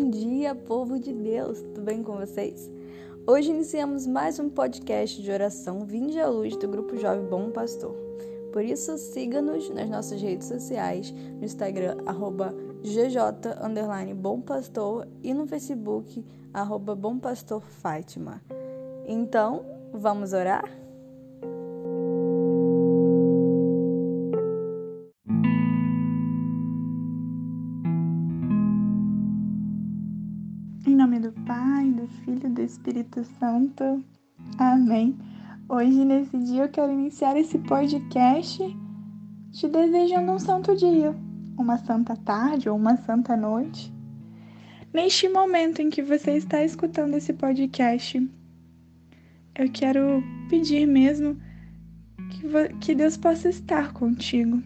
Bom dia, povo de Deus, tudo bem com vocês? Hoje iniciamos mais um podcast de oração Vinde à Luz do Grupo Jovem Bom Pastor. Por isso, siga-nos nas nossas redes sociais, no Instagram, arroba gj, Bom Pastor, e no Facebook, arroba Bom Pastor Fátima. Então, vamos orar? Filho e do Espírito Santo. Amém. Hoje, nesse dia, eu quero iniciar esse podcast te desejando um santo dia, uma santa tarde ou uma santa noite. Neste momento em que você está escutando esse podcast, eu quero pedir mesmo que, que Deus possa estar contigo,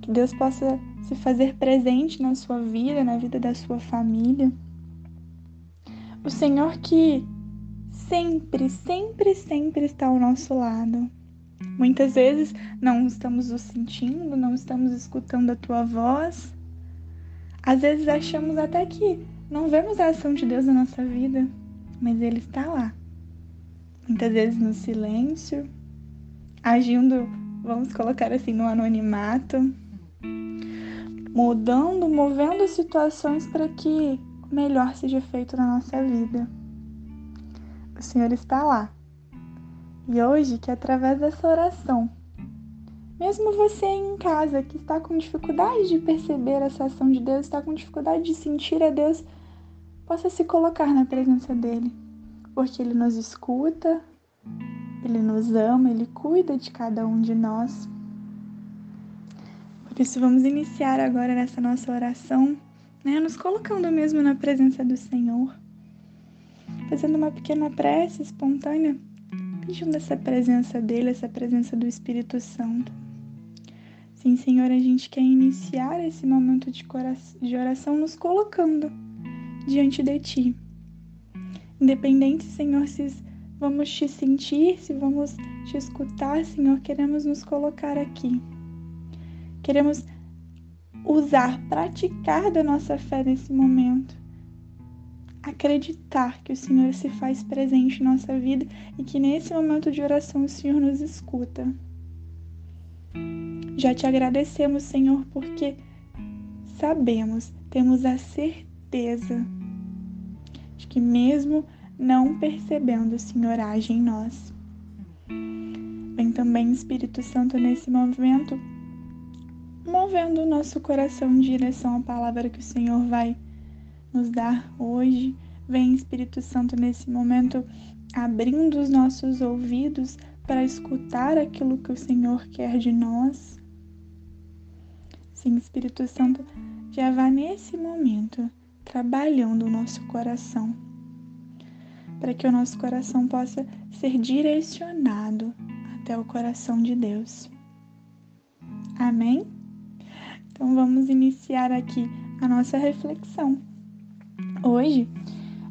que Deus possa se fazer presente na sua vida, na vida da sua família o Senhor que sempre, sempre, sempre está ao nosso lado. Muitas vezes não estamos o sentindo, não estamos escutando a tua voz. Às vezes achamos até que não vemos a ação de Deus na nossa vida, mas Ele está lá. Muitas vezes no silêncio, agindo, vamos colocar assim, no anonimato, mudando, movendo situações para que melhor seja feito na nossa vida. O Senhor está lá. E hoje, que através dessa oração, mesmo você em casa que está com dificuldade de perceber essa ação de Deus, está com dificuldade de sentir a Deus, possa se colocar na presença dele, porque ele nos escuta, ele nos ama, ele cuida de cada um de nós. Por isso, vamos iniciar agora nessa nossa oração né? Nos colocando mesmo na presença do Senhor, fazendo uma pequena prece espontânea, pedindo essa presença dele, essa presença do Espírito Santo. Sim, Senhor, a gente quer iniciar esse momento de, de oração nos colocando diante de Ti. Independente, Senhor, se vamos te sentir, se vamos te escutar, Senhor, queremos nos colocar aqui. Queremos usar, praticar da nossa fé nesse momento. Acreditar que o Senhor se faz presente em nossa vida e que nesse momento de oração o Senhor nos escuta. Já te agradecemos, Senhor, porque sabemos, temos a certeza de que mesmo não percebendo, o Senhor age em nós. Vem também, Espírito Santo, nesse momento movendo o nosso coração em direção à palavra que o Senhor vai nos dar hoje. Vem, Espírito Santo, nesse momento, abrindo os nossos ouvidos para escutar aquilo que o Senhor quer de nós. Sim, Espírito Santo, já vá nesse momento trabalhando o nosso coração, para que o nosso coração possa ser direcionado até o coração de Deus. Amém? Então vamos iniciar aqui a nossa reflexão. Hoje,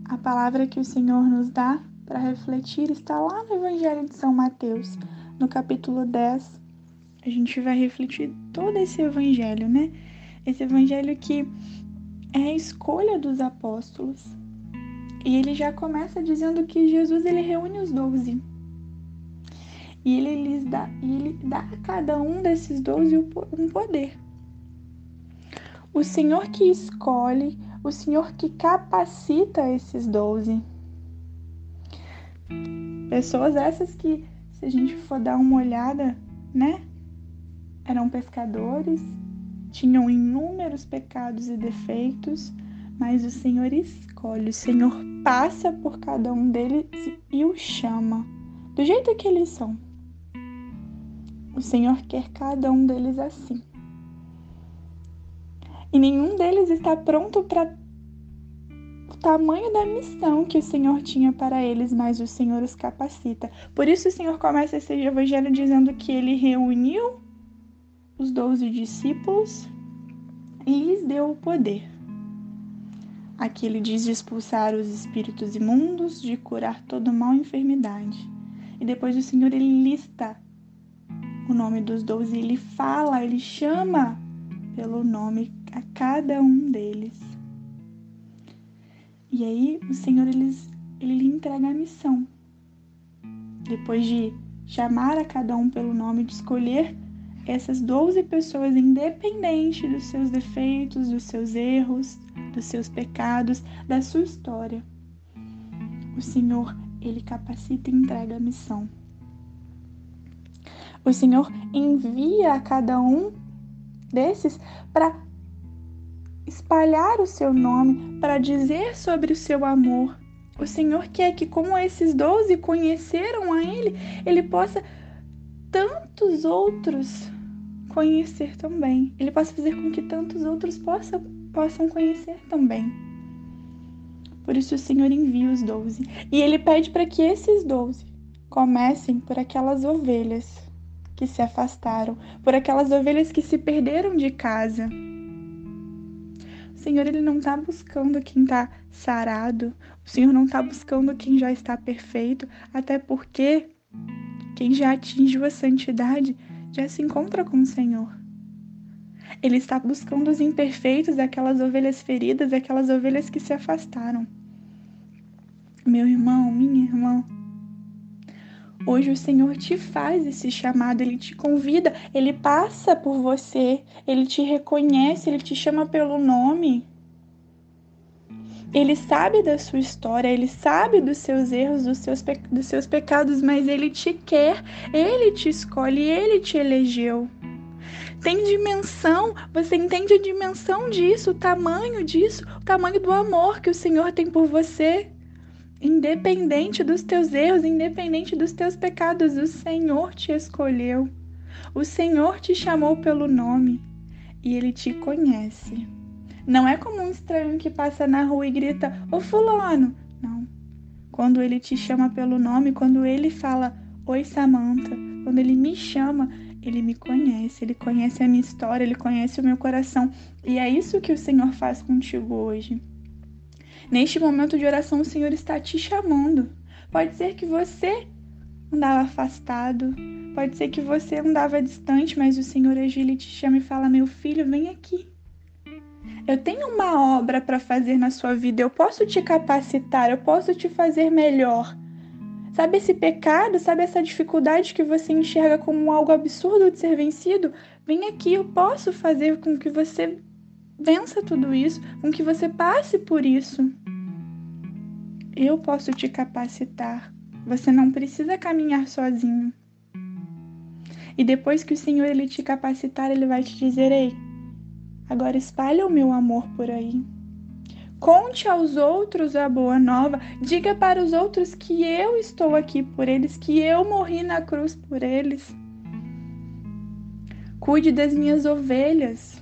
a palavra que o Senhor nos dá para refletir está lá no Evangelho de São Mateus, no capítulo 10. A gente vai refletir todo esse evangelho, né? Esse evangelho que é a escolha dos apóstolos. E ele já começa dizendo que Jesus ele reúne os doze. E ele lhes dá, ele dá a cada um desses doze um poder o Senhor que escolhe, o Senhor que capacita esses doze. Pessoas essas que, se a gente for dar uma olhada, né? Eram pescadores, tinham inúmeros pecados e defeitos, mas o Senhor escolhe, o Senhor passa por cada um deles e o chama, do jeito que eles são. O Senhor quer cada um deles assim e nenhum deles está pronto para o tamanho da missão que o Senhor tinha para eles, mas o Senhor os capacita. Por isso o Senhor começa esse evangelho dizendo que ele reuniu os doze discípulos e lhes deu o poder. Aqui ele diz de expulsar os espíritos imundos, de curar todo mal e enfermidade. E depois o Senhor ele lista o nome dos doze, ele fala, ele chama pelo nome a cada um deles. E aí o Senhor ele, ele lhe entrega a missão. Depois de chamar a cada um pelo nome, de escolher essas 12 pessoas, independente dos seus defeitos, dos seus erros, dos seus pecados, da sua história. O Senhor, ele capacita e entrega a missão. O Senhor envia a cada um desses para espalhar o seu nome, para dizer sobre o seu amor. O Senhor quer que, como esses doze conheceram a Ele, Ele possa tantos outros conhecer também. Ele possa fazer com que tantos outros possa, possam conhecer também. Por isso o Senhor envia os doze. E Ele pede para que esses doze comecem por aquelas ovelhas que se afastaram, por aquelas ovelhas que se perderam de casa. O Senhor ele não está buscando quem está sarado, o Senhor não está buscando quem já está perfeito, até porque quem já atingiu a santidade já se encontra com o Senhor. Ele está buscando os imperfeitos, aquelas ovelhas feridas, aquelas ovelhas que se afastaram. Meu irmão, minha irmã, Hoje o Senhor te faz esse chamado, ele te convida, ele passa por você, ele te reconhece, ele te chama pelo nome. Ele sabe da sua história, ele sabe dos seus erros, dos seus, dos seus pecados, mas ele te quer, ele te escolhe, ele te elegeu. Tem dimensão, você entende a dimensão disso, o tamanho disso, o tamanho do amor que o Senhor tem por você. Independente dos teus erros, independente dos teus pecados, o Senhor te escolheu. O Senhor te chamou pelo nome e ele te conhece. Não é como um estranho que passa na rua e grita: Ô Fulano! Não. Quando ele te chama pelo nome, quando ele fala: Oi, Samanta, quando ele me chama, ele me conhece, ele conhece a minha história, ele conhece o meu coração. E é isso que o Senhor faz contigo hoje. Neste momento de oração, o Senhor está te chamando. Pode ser que você andava afastado, pode ser que você andava distante, mas o Senhor hoje ele te chama e fala: Meu filho, vem aqui. Eu tenho uma obra para fazer na sua vida, eu posso te capacitar, eu posso te fazer melhor. Sabe esse pecado, sabe essa dificuldade que você enxerga como algo absurdo de ser vencido? Vem aqui, eu posso fazer com que você vença tudo isso, com que você passe por isso. Eu posso te capacitar. Você não precisa caminhar sozinho. E depois que o Senhor ele te capacitar, ele vai te dizer: "Ei, agora espalha o meu amor por aí. Conte aos outros a boa nova, diga para os outros que eu estou aqui por eles, que eu morri na cruz por eles. Cuide das minhas ovelhas.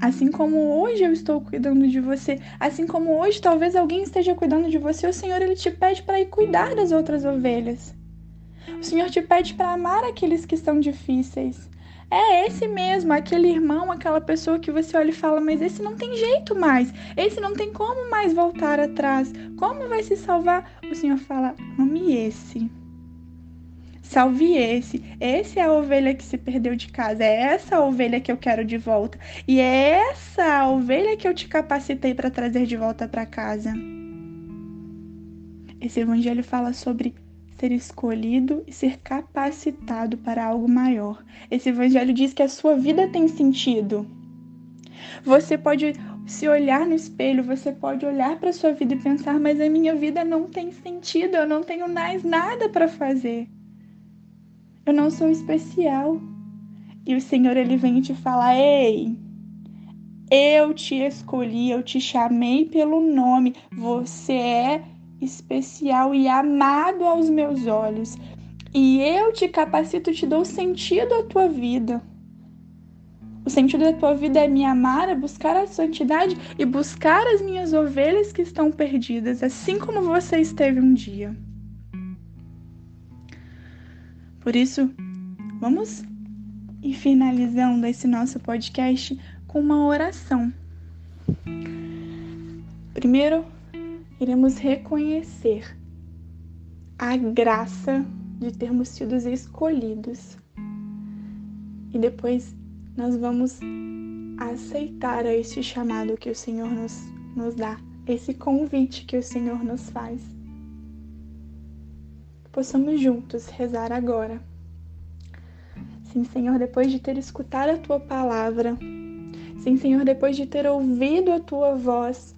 Assim como hoje eu estou cuidando de você, assim como hoje talvez alguém esteja cuidando de você, o Senhor ele te pede para ir cuidar das outras ovelhas. O Senhor te pede para amar aqueles que são difíceis. É esse mesmo, aquele irmão, aquela pessoa que você olha e fala, mas esse não tem jeito mais, esse não tem como mais voltar atrás, como vai se salvar? O Senhor fala, ame esse. Salve esse. Esse é a ovelha que se perdeu de casa. É essa ovelha que eu quero de volta. E é essa ovelha que eu te capacitei para trazer de volta para casa. Esse evangelho fala sobre ser escolhido e ser capacitado para algo maior. Esse evangelho diz que a sua vida tem sentido. Você pode se olhar no espelho, você pode olhar para sua vida e pensar, mas a minha vida não tem sentido, eu não tenho mais nada para fazer. Eu não sou especial. E o Senhor ele vem e te fala: "Ei, eu te escolhi, eu te chamei pelo nome. Você é especial e amado aos meus olhos. E eu te capacito, te dou sentido à tua vida. O sentido da tua vida é me amar, é buscar a santidade e buscar as minhas ovelhas que estão perdidas, assim como você esteve um dia. Por isso, vamos ir finalizando esse nosso podcast com uma oração. Primeiro, iremos reconhecer a graça de termos sido escolhidos. E depois nós vamos aceitar este chamado que o Senhor nos, nos dá esse convite que o Senhor nos faz. Possamos juntos rezar agora. Sim, Senhor, depois de ter escutado a tua palavra, sim, Senhor, depois de ter ouvido a tua voz,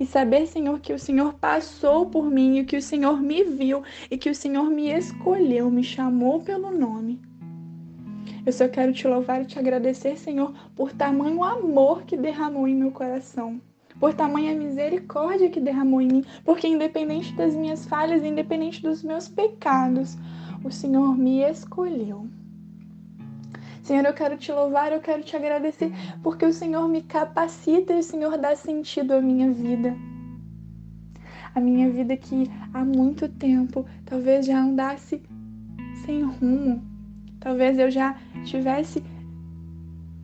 e saber, Senhor, que o Senhor passou por mim e que o Senhor me viu e que o Senhor me escolheu, me chamou pelo nome. Eu só quero te louvar e te agradecer, Senhor, por tamanho amor que derramou em meu coração, por tamanha misericórdia que derramou em mim, porque independente das minhas falhas, independente dos meus pecados, o Senhor me escolheu. Senhor, eu quero te louvar, eu quero te agradecer, porque o Senhor me capacita e o Senhor dá sentido à minha vida. A minha vida que há muito tempo talvez já andasse sem rumo, talvez eu já estivesse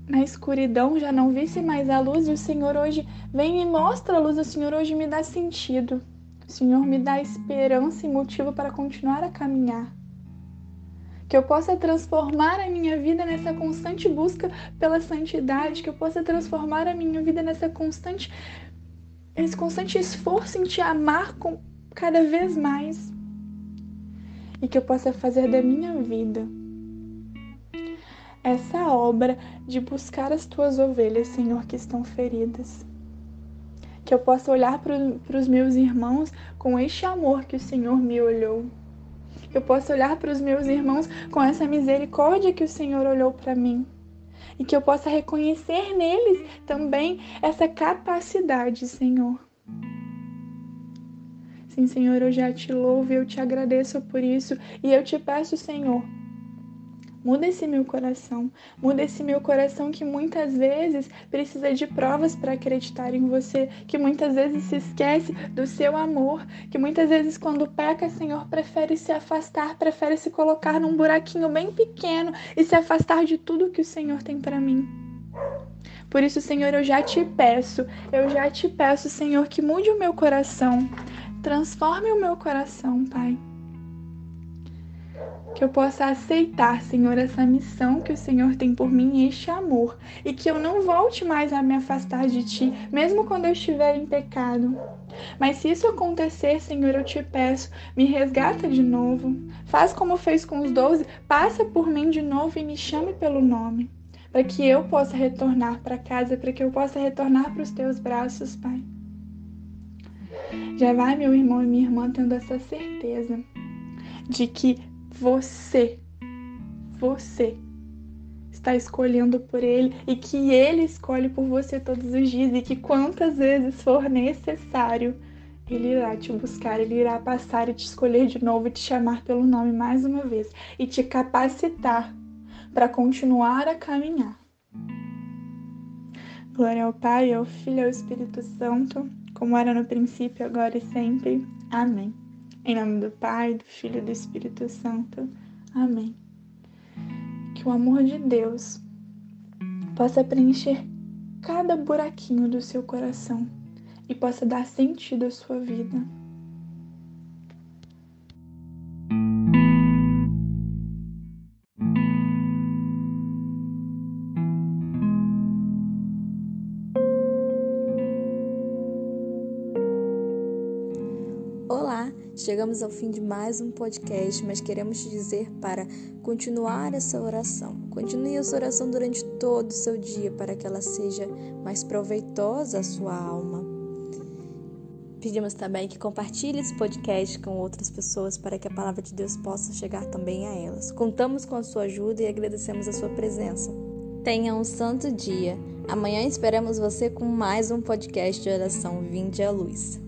na escuridão, já não visse mais a luz, e o Senhor hoje vem e mostra a luz, o Senhor hoje me dá sentido. O Senhor me dá esperança e motivo para continuar a caminhar que eu possa transformar a minha vida nessa constante busca pela santidade, que eu possa transformar a minha vida nessa constante esse constante esforço em te amar com cada vez mais e que eu possa fazer da minha vida essa obra de buscar as tuas ovelhas, Senhor, que estão feridas. Que eu possa olhar para os meus irmãos com este amor que o Senhor me olhou que eu possa olhar para os meus irmãos com essa misericórdia que o Senhor olhou para mim. E que eu possa reconhecer neles também essa capacidade, Senhor. Sim, Senhor, eu já te louvo eu te agradeço por isso. E eu te peço, Senhor, Muda esse meu coração. Muda esse meu coração que muitas vezes precisa de provas para acreditar em você, que muitas vezes se esquece do seu amor, que muitas vezes quando peca, Senhor, prefere se afastar, prefere se colocar num buraquinho bem pequeno e se afastar de tudo que o Senhor tem para mim. Por isso, Senhor, eu já te peço, eu já te peço, Senhor, que mude o meu coração. Transforme o meu coração, Pai que eu possa aceitar, Senhor, essa missão que o Senhor tem por mim, este amor, e que eu não volte mais a me afastar de Ti, mesmo quando eu estiver em pecado. Mas se isso acontecer, Senhor, eu te peço, me resgata de novo. Faz como fez com os doze, passa por mim de novo e me chame pelo nome, para que eu possa retornar para casa, para que eu possa retornar para os Teus braços, Pai. Já vai, meu irmão e minha irmã, tendo essa certeza de que você, você está escolhendo por ele e que ele escolhe por você todos os dias e que quantas vezes for necessário, ele irá te buscar, ele irá passar e te escolher de novo te chamar pelo nome mais uma vez e te capacitar para continuar a caminhar. Glória ao Pai, ao Filho e ao Espírito Santo, como era no princípio, agora e sempre. Amém. Em nome do Pai, do Filho e do Espírito Santo. Amém. Que o amor de Deus possa preencher cada buraquinho do seu coração e possa dar sentido à sua vida. Chegamos ao fim de mais um podcast, mas queremos te dizer para continuar essa oração. Continue essa oração durante todo o seu dia para que ela seja mais proveitosa à sua alma. Pedimos também que compartilhe esse podcast com outras pessoas para que a palavra de Deus possa chegar também a elas. Contamos com a sua ajuda e agradecemos a sua presença. Tenha um santo dia. Amanhã esperamos você com mais um podcast de oração Vinde à Luz.